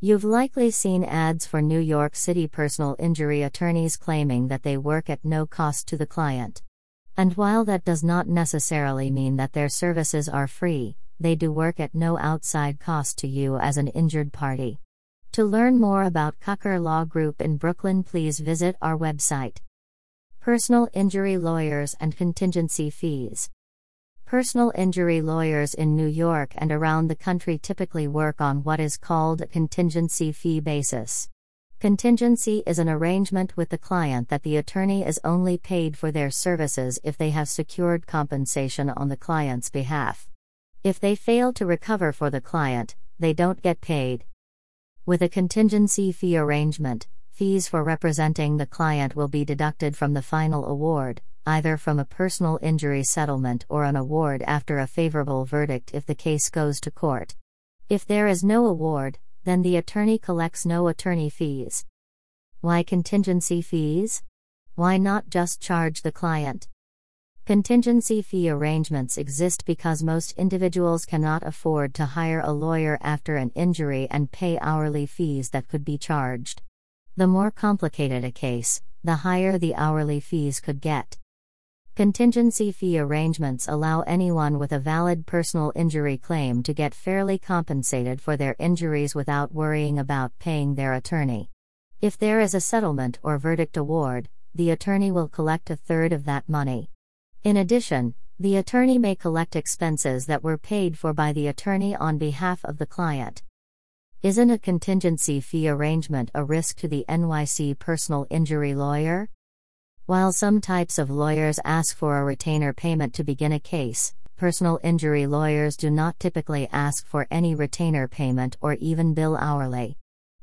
You've likely seen ads for New York City personal injury attorneys claiming that they work at no cost to the client. And while that does not necessarily mean that their services are free, they do work at no outside cost to you as an injured party. To learn more about Kucher Law Group in Brooklyn, please visit our website. Personal injury lawyers and contingency fees. Personal injury lawyers in New York and around the country typically work on what is called a contingency fee basis. Contingency is an arrangement with the client that the attorney is only paid for their services if they have secured compensation on the client's behalf. If they fail to recover for the client, they don't get paid. With a contingency fee arrangement, fees for representing the client will be deducted from the final award, either from a personal injury settlement or an award after a favorable verdict if the case goes to court. If there is no award, then the attorney collects no attorney fees. Why contingency fees? Why not just charge the client? Contingency fee arrangements exist because most individuals cannot afford to hire a lawyer after an injury and pay hourly fees that could be charged. The more complicated a case, the higher the hourly fees could get. Contingency fee arrangements allow anyone with a valid personal injury claim to get fairly compensated for their injuries without worrying about paying their attorney. If there is a settlement or verdict award, the attorney will collect a third of that money. In addition, the attorney may collect expenses that were paid for by the attorney on behalf of the client. Isn't a contingency fee arrangement a risk to the NYC personal injury lawyer? While some types of lawyers ask for a retainer payment to begin a case, personal injury lawyers do not typically ask for any retainer payment or even bill hourly.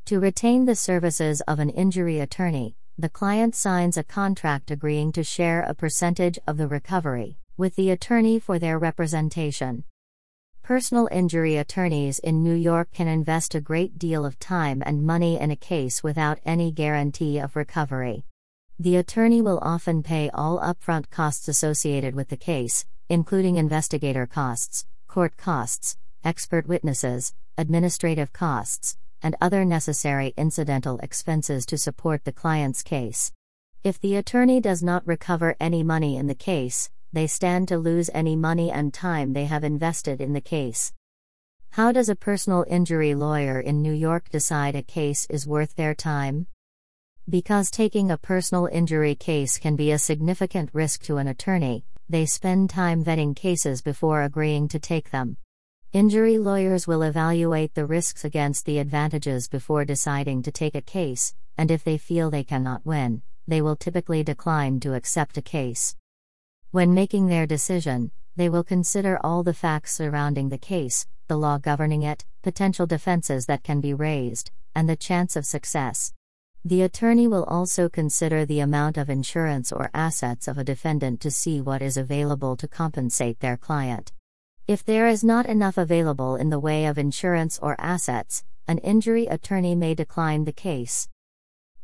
To retain the services of an injury attorney, the client signs a contract agreeing to share a percentage of the recovery with the attorney for their representation. Personal injury attorneys in New York can invest a great deal of time and money in a case without any guarantee of recovery. The attorney will often pay all upfront costs associated with the case, including investigator costs, court costs, expert witnesses, administrative costs, and other necessary incidental expenses to support the client's case. If the attorney does not recover any money in the case, they stand to lose any money and time they have invested in the case. How does a personal injury lawyer in New York decide a case is worth their time? Because taking a personal injury case can be a significant risk to an attorney, they spend time vetting cases before agreeing to take them. Injury lawyers will evaluate the risks against the advantages before deciding to take a case, and if they feel they cannot win, they will typically decline to accept a case. When making their decision, they will consider all the facts surrounding the case, the law governing it, potential defenses that can be raised, and the chance of success. The attorney will also consider the amount of insurance or assets of a defendant to see what is available to compensate their client. If there is not enough available in the way of insurance or assets, an injury attorney may decline the case.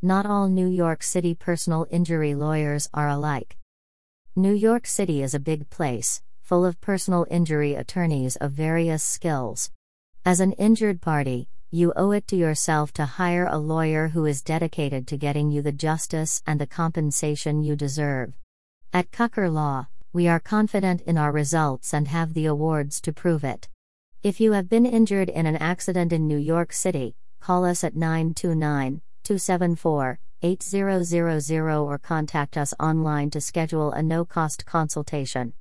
Not all New York City personal injury lawyers are alike. New York City is a big place, full of personal injury attorneys of various skills. As an injured party, you owe it to yourself to hire a lawyer who is dedicated to getting you the justice and the compensation you deserve. At Kucher Law, we are confident in our results and have the awards to prove it. If you have been injured in an accident in New York City, call us at 929 274 8000 or contact us online to schedule a no cost consultation.